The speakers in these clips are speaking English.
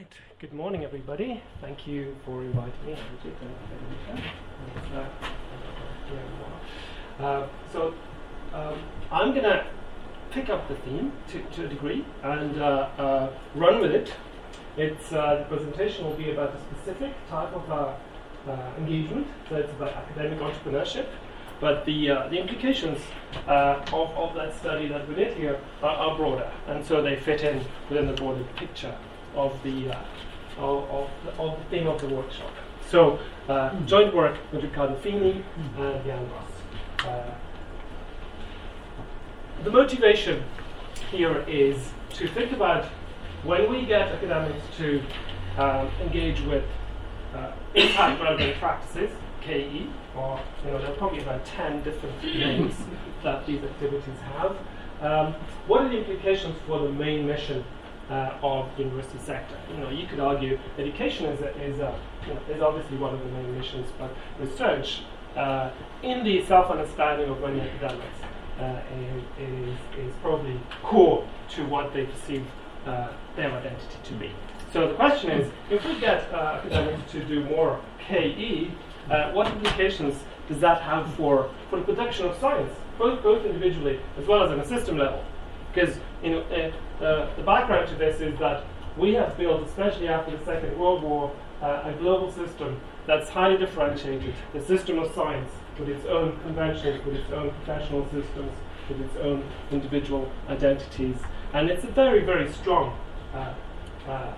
Right. Good morning, everybody. Thank you for inviting me. Uh, so, um, I'm going to pick up the theme to, to a degree and uh, uh, run with it. It's, uh, the presentation will be about a specific type of uh, uh, engagement, so it's about academic entrepreneurship. But the, the implications of, of that study that we did here are, are broader, and so they fit in within the broader picture of the, uh, of, the, of the theme of the workshop. So, uh, joint work with Riccardo Fini and Jan Ross. Uh, the motivation here is to think about when we get academics to um, engage with uh, impact relevant practices, KE, or you know, there are probably about 10 different names that these activities have. Um, what are the implications for the main mission of the university sector. You know, you could argue education is, a, is, a, you know, is obviously one of the main missions, but research uh, in the self-understanding of many academics uh, is, is probably core to what they perceive uh, their identity to be. So the question is, if we get uh, academics to do more KE, uh, what implications does that have for, for the production of science, both, both individually as well as on a system level? Because you know, uh, uh, the background to this is that we have built, especially after the Second World War, uh, a global system that's highly differentiated, the system of science with its own conventions, with its own professional systems, with its own individual identities. And it's a very, very strong uh, uh,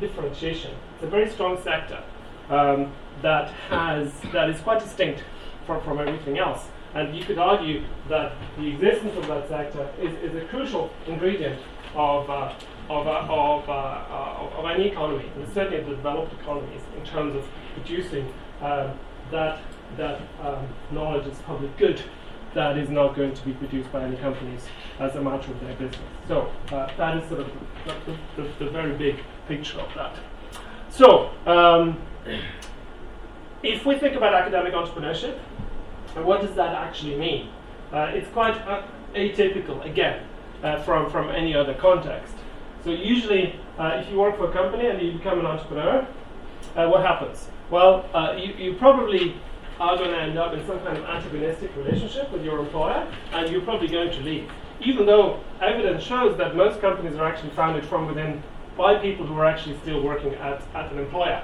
differentiation. It's a very strong sector um, that has that is quite distinct from, from everything else. And you could argue that the existence of that sector is, is a crucial ingredient of, uh, of, uh, of, uh, of, any economy, and certainly of the developed economies, in terms of producing um, that, that um, knowledge as public good that is not going to be produced by any companies as a matter of their business. So uh, that is sort of the, the, the, very big picture of that. So um, if we think about academic entrepreneurship, and what does that actually mean? Uh, it's quite atypical, again, uh, from, from any other context. So usually, uh, if you work for a company and you become an entrepreneur, uh, what happens? Well, uh, you, you probably are going to end up in some kind of antagonistic relationship with your employer, and you're probably going to leave. Even though evidence shows that most companies are actually founded from within by people who are actually still working at, at an employer.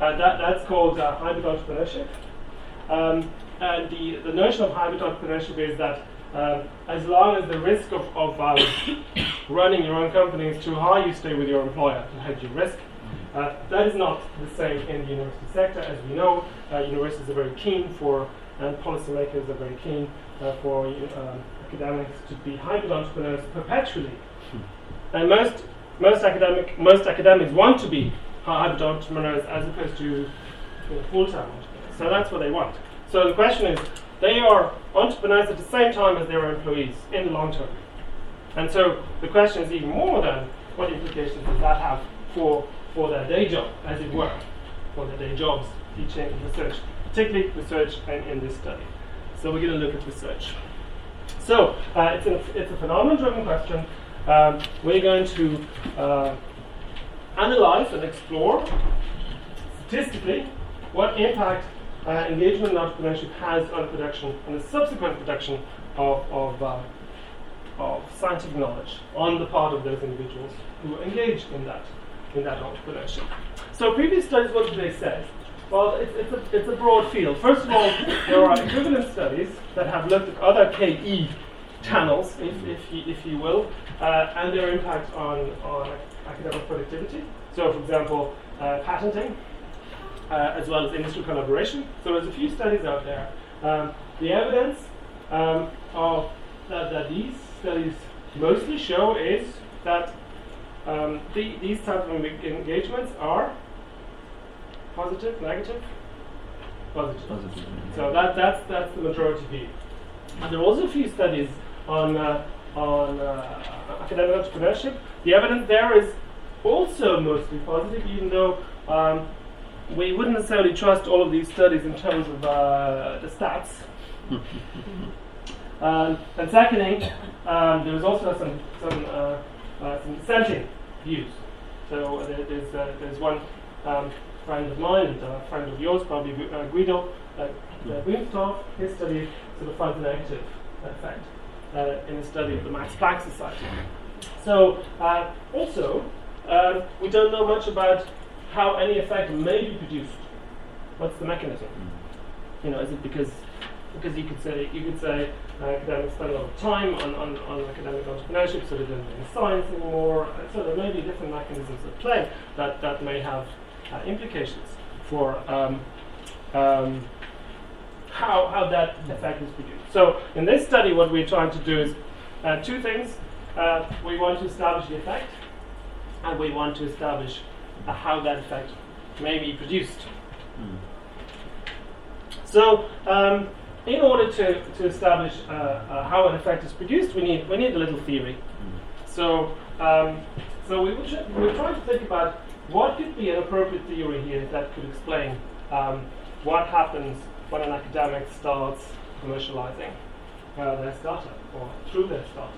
Uh, that, that's called uh, hybrid entrepreneurship. Um, and the, the notion of hybrid entrepreneurship is that um, as long as the risk of, of um, running your own company is too high, you stay with your employer to hedge your risk. Uh, that is not the same in the university sector. As we know, uh, universities are very keen for, and policymakers are very keen uh, for uh, academics to be hybrid entrepreneurs perpetually. And most, most, academic, most academics want to be hybrid entrepreneurs as opposed to you know, full-time entrepreneurs. So that's what they want. So the question is, they are entrepreneurs at the same time as their employees in the long term. And so the question is even more than what implications does that have for, for their day job, as it were, for their day jobs, teaching and research, particularly research and in this study. So we're going to look at research. So uh, it's, a, it's a phenomenon-driven question. Um, we're going to uh, analyze and explore statistically what impact uh, engagement in entrepreneurship has on the production and the subsequent production of, of, uh, of scientific knowledge on the part of those individuals who engage in that, in that entrepreneurship. So previous studies, what did they say? Well, it's, it's, a, it's a broad field. First of all, there are equivalent studies that have looked at other KE channels, if, if, you, if you will, uh, and their impact on, on academic productivity. So, for example, uh, patenting as well as industry collaboration. So there's a few studies out there. Um, the evidence um, of that, that, these studies mostly show is that um, the, these types of engagements are positive, negative, positive. positive. So that, that's, that's the majority view. And there are also a few studies on, uh, on uh, academic entrepreneurship. The evidence there is also mostly positive, even though um, we wouldn't necessarily trust all of these studies in terms of uh, the stats. um, and secondly, um, there's also some some, uh, uh, some dissenting views. So there's, uh, there's one um, friend of mine, and a friend of yours, probably uh, Guido uh, uh, his study sort of finds a negative effect uh, in the study of the Max Planck Society. So uh, also, uh, we don't know much about how any effect may be produced. What's the mechanism? You know, is it because because you could say you could say uh, academics spend a lot of time on, on, on academic entrepreneurship, so they don't do science anymore. So there may be different mechanisms at play that, that may have uh, implications for um, um, how, how that effect is produced. So in this study, what we're trying to do is uh, two things. Uh, we want to establish the effect, and we want to establish how that effect may be produced. Mm. So um, in order to, to establish uh, uh, how an effect is produced, we need, we need a little theory. Mm. So, um, so we we're trying to think about what could be an appropriate theory here that could explain um, what happens when an academic starts commercializing uh, their startup or through their startup.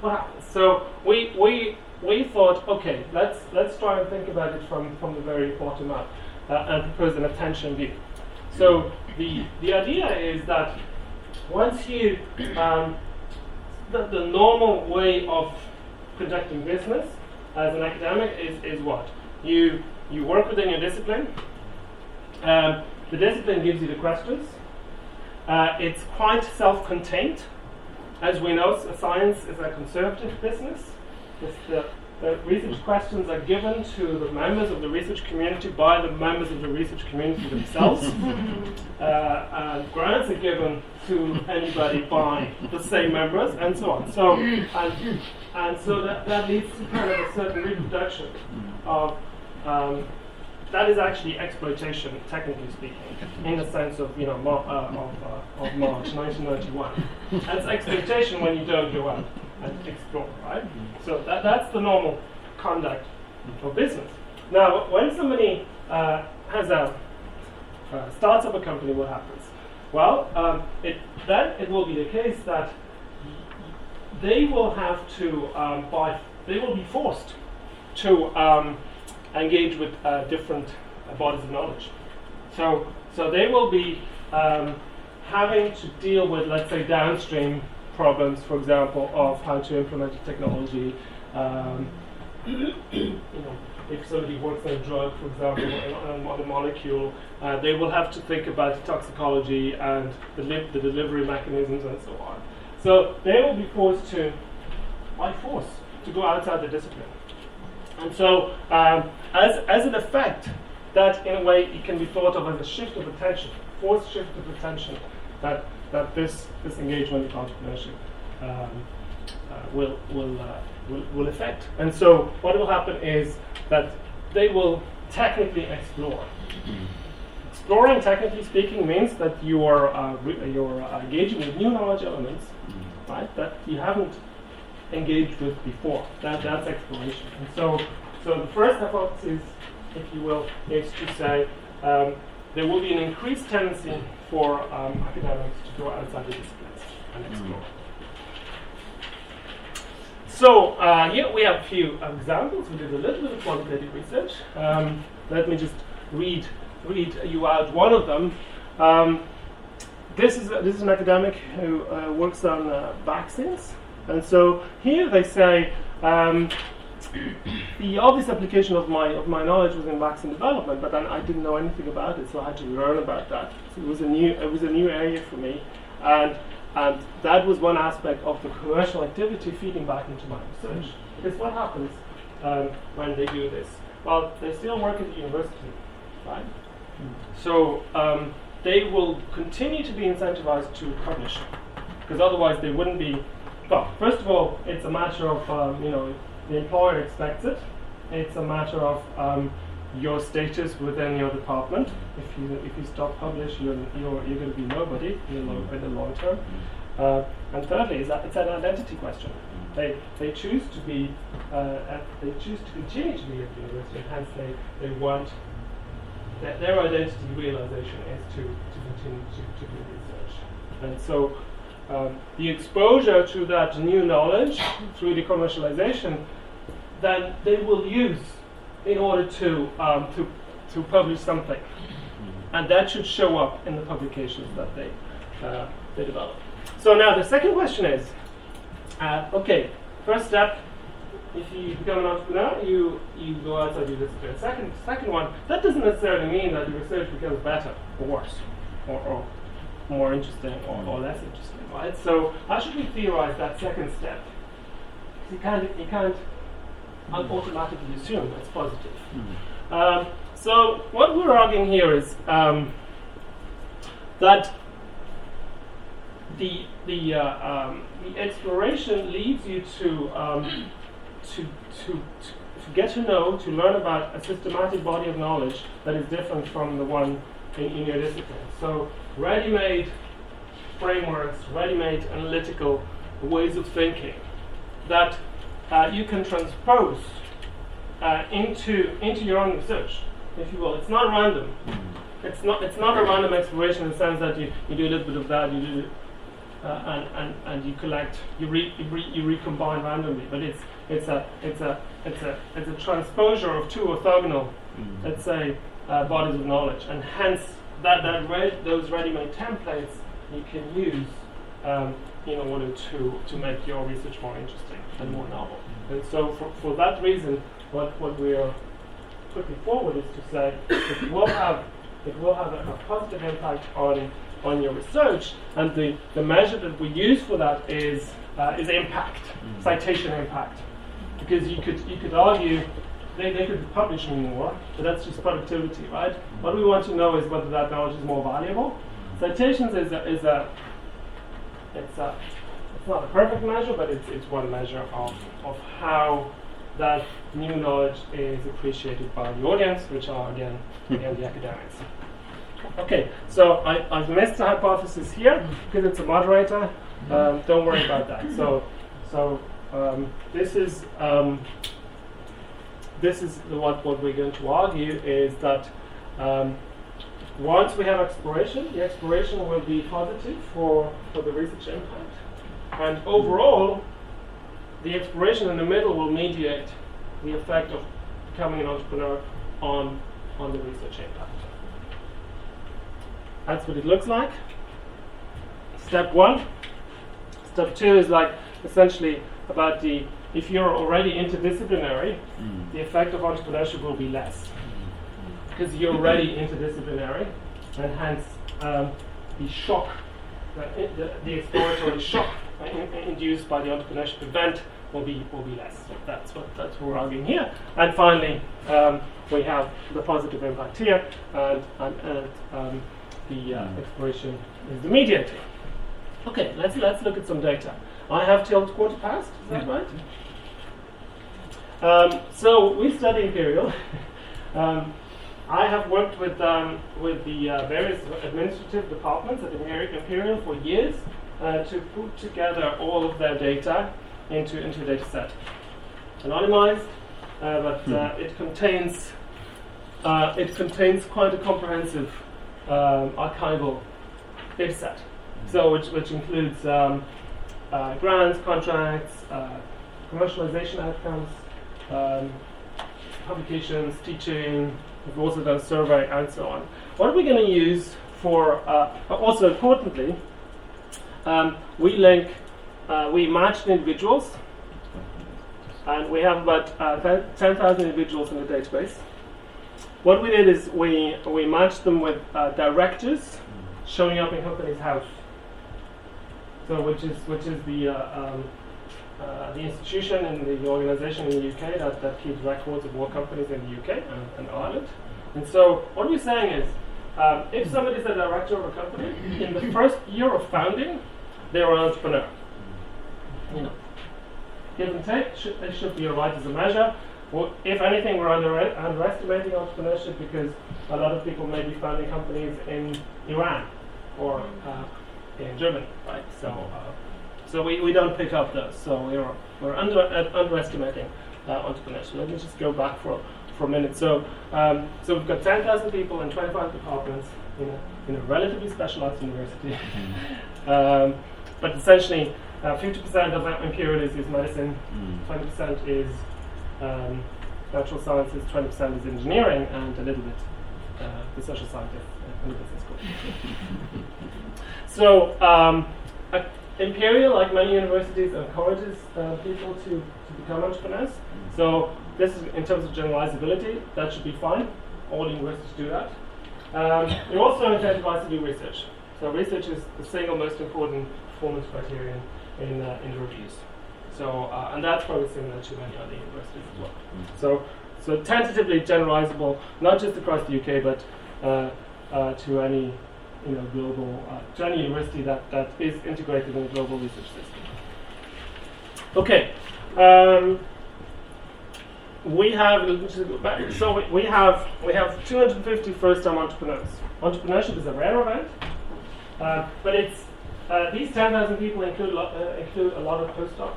What happens? So we, we, we thought, okay, let's, let's try and think about it from, from the very bottom up uh, and propose an attention view. So the, the idea is that once you, um, the, the normal way of conducting business as an academic is, is what? You, you work within your discipline. Um, the discipline gives you the questions. Uh, it's quite self contained. As we know, science is a conservative business. The, the research questions are given to the members of the research community by the members of the research community themselves. uh, and grants are given to anybody by the same members, and so on. So, and, and so that, that leads to kind of a certain reproduction of. Um, that is actually exploitation, technically speaking, in the sense of you know mar- uh, of, uh, of March 1991. That's exploitation when you don't go out and explore, right? So that, that's the normal conduct of business. Now, when somebody uh, has a uh, starts up a company, what happens? Well, um, it, then it will be the case that they will have to um, buy. They will be forced to um, engage with uh, different bodies of knowledge. So, so they will be um, having to deal with, let's say, downstream problems, for example, of how to implement technology. Um, you know, if somebody works on a drug, for example, on, on a molecule, uh, they will have to think about toxicology and the, the delivery mechanisms and so on. So they will be forced to, by force, to go outside the discipline. And so, um, as, as an effect, that in a way it can be thought of as a shift of attention, forced shift of attention that that this, this engagement entrepreneurship um, uh, will, will, uh, will, will affect. And so what will happen is that they will technically explore. Exploring, technically speaking, means that you are, uh, you're uh, engaging with new knowledge elements, right, that you haven't engaged with before. That, that's exploration. And so, so the first hypothesis, if you will, is to say um, there will be an increased tendency for um, academics to go outside the disciplines and explore. Mm. So uh, here we have a few examples. We did a little bit of quantitative research. Um, let me just read read you out one of them. Um, this is this is an academic who uh, works on uh, vaccines, and so here they say um, the obvious application of my of my knowledge was in vaccine development, but then I didn't know anything about it, so I had to learn about that. So it was a new it was a new area for me, and and that was one aspect of the commercial activity feeding back into my research. Because what happens um, when they do this? Well, they still work at the university, right? So um, they will continue to be incentivized to publish, because otherwise they wouldn't be. Well, first of all, it's a matter of um, you know the employer expects it. It's a matter of um, your status within your department. If you if you stop publish, you're you're, you're going to be nobody in the long, in the long term. Uh, and thirdly, is that it's an identity question. They they choose to be uh, at, they choose to continue to be at the university, hence they they want that their identity realization is to, to continue to, to do research. And so um, the exposure to that new knowledge through the commercialization, then they will use in order to, um, to, to publish something. And that should show up in the publications that they, uh, they develop. So now the second question is, uh, okay, first step, if you become an entrepreneur, you, you go outside your discipline. Second, second one, that doesn't necessarily mean that your research becomes better or worse, or, or more interesting or, or less interesting, right? So how should we theorize that second step? You can't, you can't automatically assume that's positive. Mm. Um, so what we're arguing here is um, that the the uh, um, the exploration leads you to, um, to, to, to get to know, to learn about a systematic body of knowledge that is different from the one in, in your discipline. So ready-made frameworks, ready-made analytical ways of thinking that uh, you can transpose uh, into into your own research, if you will. It's not random. Mm-hmm. It's not it's not a random exploration in the sense that you, you do a little bit of that, you do uh, and, and, and you collect, you, re, you, re, you recombine randomly. But it's, it's, a, it's, a, it's, a, it's a transposure of two orthogonal, mm-hmm. let's say, uh, bodies of knowledge. And hence, that, that re- those ready-made templates you can use um, in order to, to make your research more interesting and more novel. And so for, for that reason, what, what we are putting forward is to say it will have, it will have a, a positive impact on on your research, and the, the measure that we use for that is uh, is impact, mm. citation impact, because you could you could argue they, they could publish more, but that's just productivity, right? What we want to know is whether that knowledge is more valuable. Citations is a, is a it's a it's not a perfect measure, but it's it's one measure of of how that new knowledge is appreciated by the audience, which are again again the academics. Okay, so I, I've missed the hypothesis here because it's a moderator. Um, don't worry about that. So, so um, this is um, this is what what we're going to argue is that um, once we have exploration, the exploration will be positive for for the research impact, and overall, the exploration in the middle will mediate the effect of becoming an entrepreneur on on the research impact. That's what it looks like. Step one. Step two is like essentially about the if you're already interdisciplinary, mm. the effect of entrepreneurship will be less because you're already interdisciplinary, and hence um, the shock, the, the, the exploratory shock induced by the entrepreneurship event will be will be less. So that's what that's what we're arguing here. And finally, um, we have the positive impact here, and, and, and um, the uh, exploration is the mediator. Okay, let's let's look at some data. I have till quarter past. Is that right? Um, so we study imperial. um, I have worked with um, with the uh, various administrative departments at Imperial for years uh, to put together all of their data into into a data set, anonymized, uh, but uh, hmm. it contains uh, it contains quite a comprehensive um, archival data set. So, which, which includes um, uh, grants, contracts, uh, commercialization outcomes, um, publications, teaching, we've also done survey, and so on. What are we going to use for, uh, also importantly, um, we link, uh, we match individuals, and we have about uh, 10,000 individuals in the database. What we did is we, we matched them with uh, directors showing up in Companies House. So which is which is the uh, um, uh, the institution and the organization in the UK that, that keeps records of all companies in the UK and, and Ireland. And so what we're saying is, um, if somebody is a director of a company, in the first year of founding, they're an entrepreneur. You know, give and take, should, they should be alright as a measure. Well, if anything, we're under, underestimating entrepreneurship because a lot of people may be founding companies in Iran or uh, in Germany, right? So, uh, so we, we don't pick up those. So we're, we're under, uh, underestimating uh, entrepreneurship. Let me just go back for, for a minute. So, um, so we've got 10,000 people in 25 departments in a, in a relatively specialized university. Mm-hmm. um, but essentially, 50% uh, of Imperial is, is medicine, 20% mm. is um, natural sciences, 20% is engineering, and a little bit uh, the social scientists uh, the business school. so, um, Imperial, like many universities, encourages uh, people to, to become entrepreneurs. So, this is in terms of generalizability, that should be fine. All universities do that. Um, it also incentivizes to do research. So, research is the single most important performance criterion in, uh, in reviews. So, uh, and that's probably similar to many other universities as well. So, so tentatively generalizable, not just across the UK, but uh, uh, to any you know global uh, university that, that is integrated in a global research system. Okay. Um, we have so we, we have we have 250 first-time entrepreneurs. Entrepreneurship is a rare event, uh, but it's uh, these 10,000 people include, uh, include a lot of postdocs.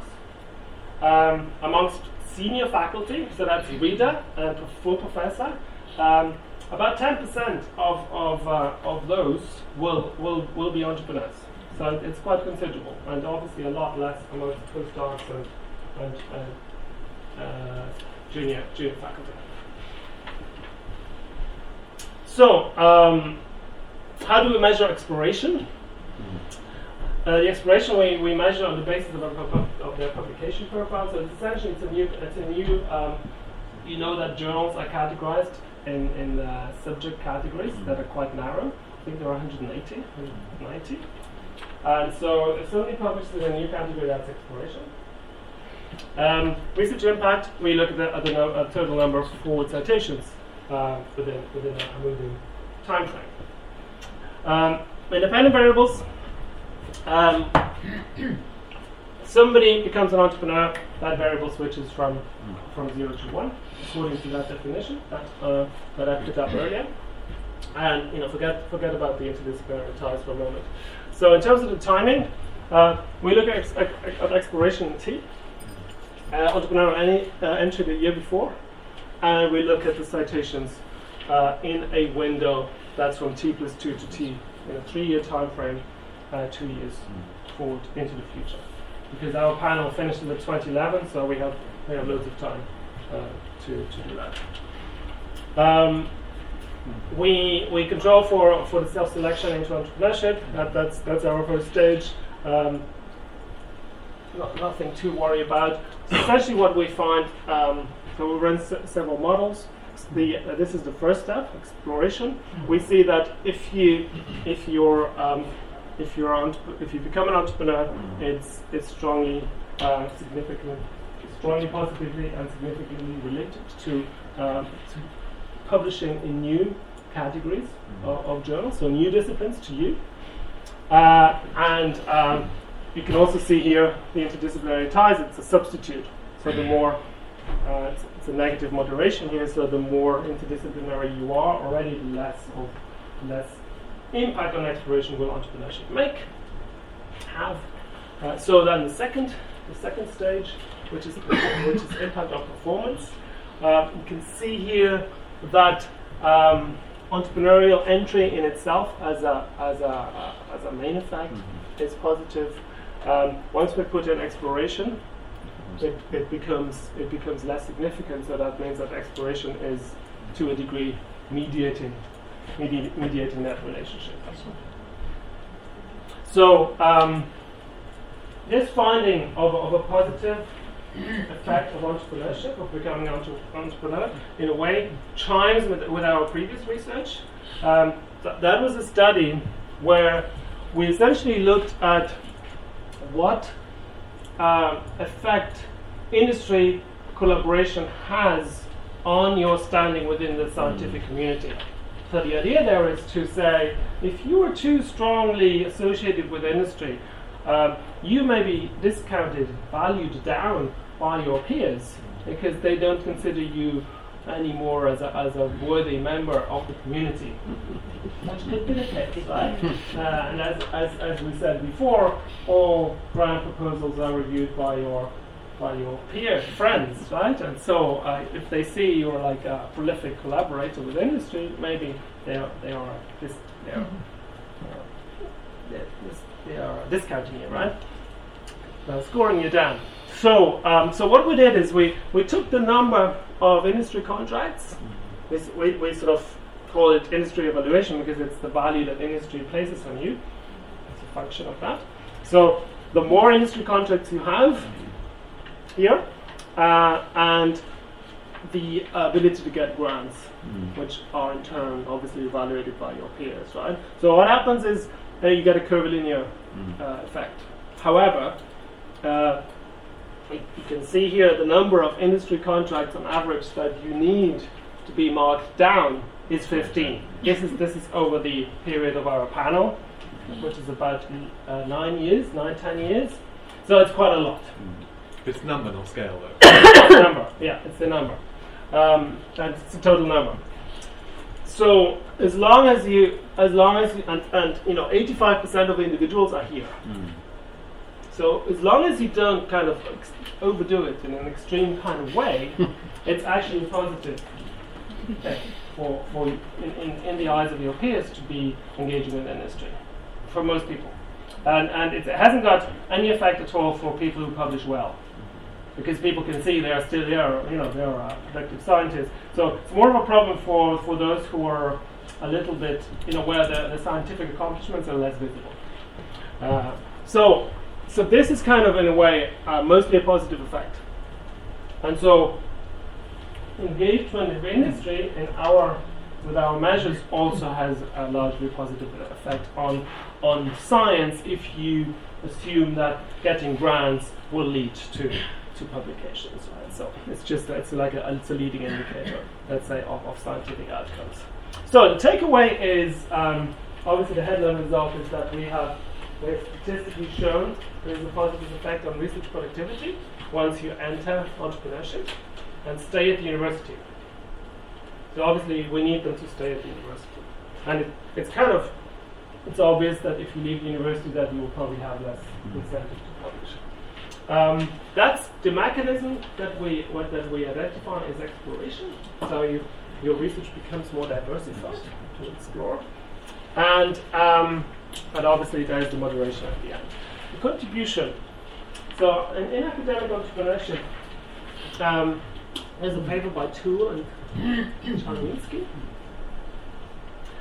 Um, amongst senior faculty, so that's reader and full professor, um, about 10% of, of, uh, of those will, will, will be entrepreneurs. So it's quite considerable, and obviously a lot less amongst postdocs and, and uh, junior, junior faculty. So, um, how do we measure exploration? Uh, the exploration we, we measure on the basis of, of their publication profile. So it's essentially it's a new it's a new um, you know that journals are categorized in, in uh, subject categories mm-hmm. that are quite narrow. I think there are 180, 190. And so if somebody publishes a new category, that's exploration. Um, research impact, we look at the, at the no, uh, total number of forward citations uh, within, within a moving time frame. Um, independent variables, um, somebody becomes an entrepreneur, that variable switches from from zero to one, according to that definition that uh, that I put up earlier. And you know, forget forget about the interdisciplinary ties for a moment. So in terms of the timing, uh, we look at, ex- at exploration in T, uh, entrepreneur any, uh, entry the year before, and we look at the citations uh, in a window that's from T plus two to T in a three-year time frame uh, two years forward into the future. Because our panel finishes at 2011, so we have we have loads of time uh, to, to do that. Um, we we control for for the self selection into entrepreneurship. That, that's that's our first stage. Um, not, nothing to worry about. So essentially, what we find. Um, so we run several models. The, uh, this is the first step, exploration. We see that if you if you're um, if you're if you become an entrepreneur, it's it's strongly uh, significant, strongly positively and significantly related to, uh, to publishing in new categories mm-hmm. of, of, journals, so new disciplines to you. Uh, and um, you can also see here the interdisciplinary ties. It's a substitute. So the more uh, it's, it's, a negative moderation here. So the more interdisciplinary you are, already less of less impact on exploration will entrepreneurship make, have. Uh, so then the second, the second stage, which is which is impact on performance. Uh, you can see here that um, entrepreneurial entry in itself as a as a uh, as a main effect mm-hmm. is positive. Um, once we put in exploration, it, it becomes it becomes less significant. So that means that exploration is to a degree mediating medi- mediating that relationship. So, um, this finding of, of a positive effect of entrepreneurship, of becoming an entre- entrepreneur, in a way chimes with, with our previous research. Um, th- that was a study where we essentially looked at what uh, effect industry collaboration has on your standing within the scientific community. So the idea there is to say, if you are too strongly associated with industry, um, you may be discounted, valued down by your peers because they don't consider you anymore as a, as a worthy member of the community. Which could be the case, right? Uh, and as, as, as we said before, all grant proposals are reviewed by your by your peer friends, right? And so uh, if they see you're like a prolific collaborator with industry, maybe they are they are this they are, uh, they are discounting you, right? Uh, scoring you down. So um, so what we did is we we took the number of industry contracts. This, we, we sort of call it industry evaluation because it's the value that industry places on you. It's a function of that. So the more industry contracts you have here, uh, and the ability to get grants, Mm. which are in turn obviously evaluated by your peers, right? So what happens is uh, you get a curvilinear Mm. uh, effect. However, uh, you can see here the number of industry contracts on average that you need to be marked down is 15. This is this is over the period of our panel, which is about uh, nine years, nine ten years. So it's quite a lot. It's number, not scale, though. Number, yeah, it's the number, um, and it's the total number. So as long as you, as long as you, and, and you know, 85% of the individuals are here. Mm. So as long as you don't kind of ex- overdo it in an extreme kind of way, it's actually positive okay, for, for in, in, in the eyes of your peers to be engaging in industry for most people. And, and it hasn't got any effect at all for people who publish well. Because people can see they are still there, you know, they are uh, productive scientists. So it's more of a problem for, for those who are a little bit, you know, where the, the scientific accomplishments are less visible. Uh, so, so this is kind of, in a way, uh, mostly a positive effect. And so, engagement of industry in our with our measures also has a largely positive effect on on science if you assume that getting grants will lead to to publications. Right? So it's just it's like a it's a leading indicator, let's say, of, of scientific outcomes. So the takeaway is um, obviously the headline result is that we have we have statistically shown there is a positive effect on research productivity once you enter entrepreneurship and stay at the university. So obviously we need them to stay at the university, and it, it's kind of it's obvious that if you leave the university that you will probably have less incentive. Um, that's the mechanism that we what, that we identify is exploration. So you, your research becomes more diversified to explore, and um, and obviously there is the moderation at the end. The contribution. So in, in academic entrepreneurship, um, there's a paper by Toole and Czarnitzki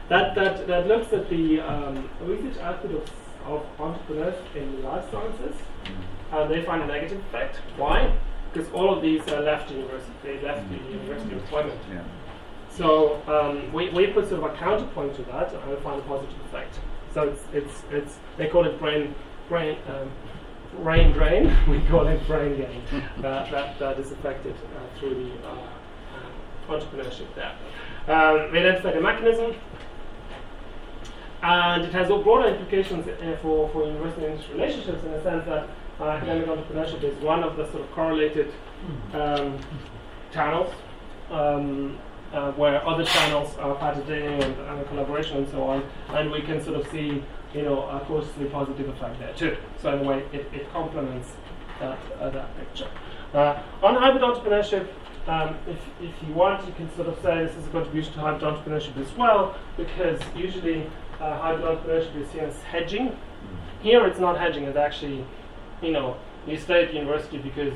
that, that, that looks at the um, research output of, of entrepreneurs in life sciences, and they find a negative effect. Why? Because all of these uh, left university, they left the university employment. Yeah. So um, we, we put sort of a counterpoint to that, and we find a positive effect. So it's, it's, it's they call it brain brain um, brain drain. we call it brain gain. uh, that that is affected uh, through the uh, uh, entrepreneurship there. Um, we identified a mechanism, and it has broader implications uh, for for university industry relationships in the sense that uh, entrepreneurship is one of the sort of correlated um, channels. Um, uh, where other channels are patenting and, and collaboration and so on, and we can sort of see, you know, a cautiously positive effect there too. So in a way, it, it complements that uh, that picture. Uh, on hybrid entrepreneurship, um, if, if you want, you can sort of say this is a contribution to hybrid entrepreneurship as well, because usually uh, hybrid entrepreneurship is seen as hedging. Here, it's not hedging; it's actually, you know, you stay at university because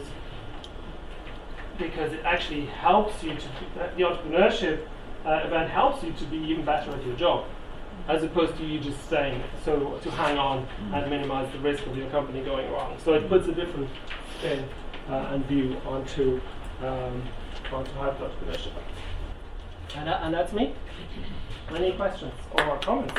because it actually helps you to the entrepreneurship uh, event helps you to be even better at your job as opposed to you just staying so to hang on and minimize the risk of your company going wrong. So it puts a different spin uh, and view onto um, onto hybrid entrepreneurship. And, that, and that's me. Any questions or comments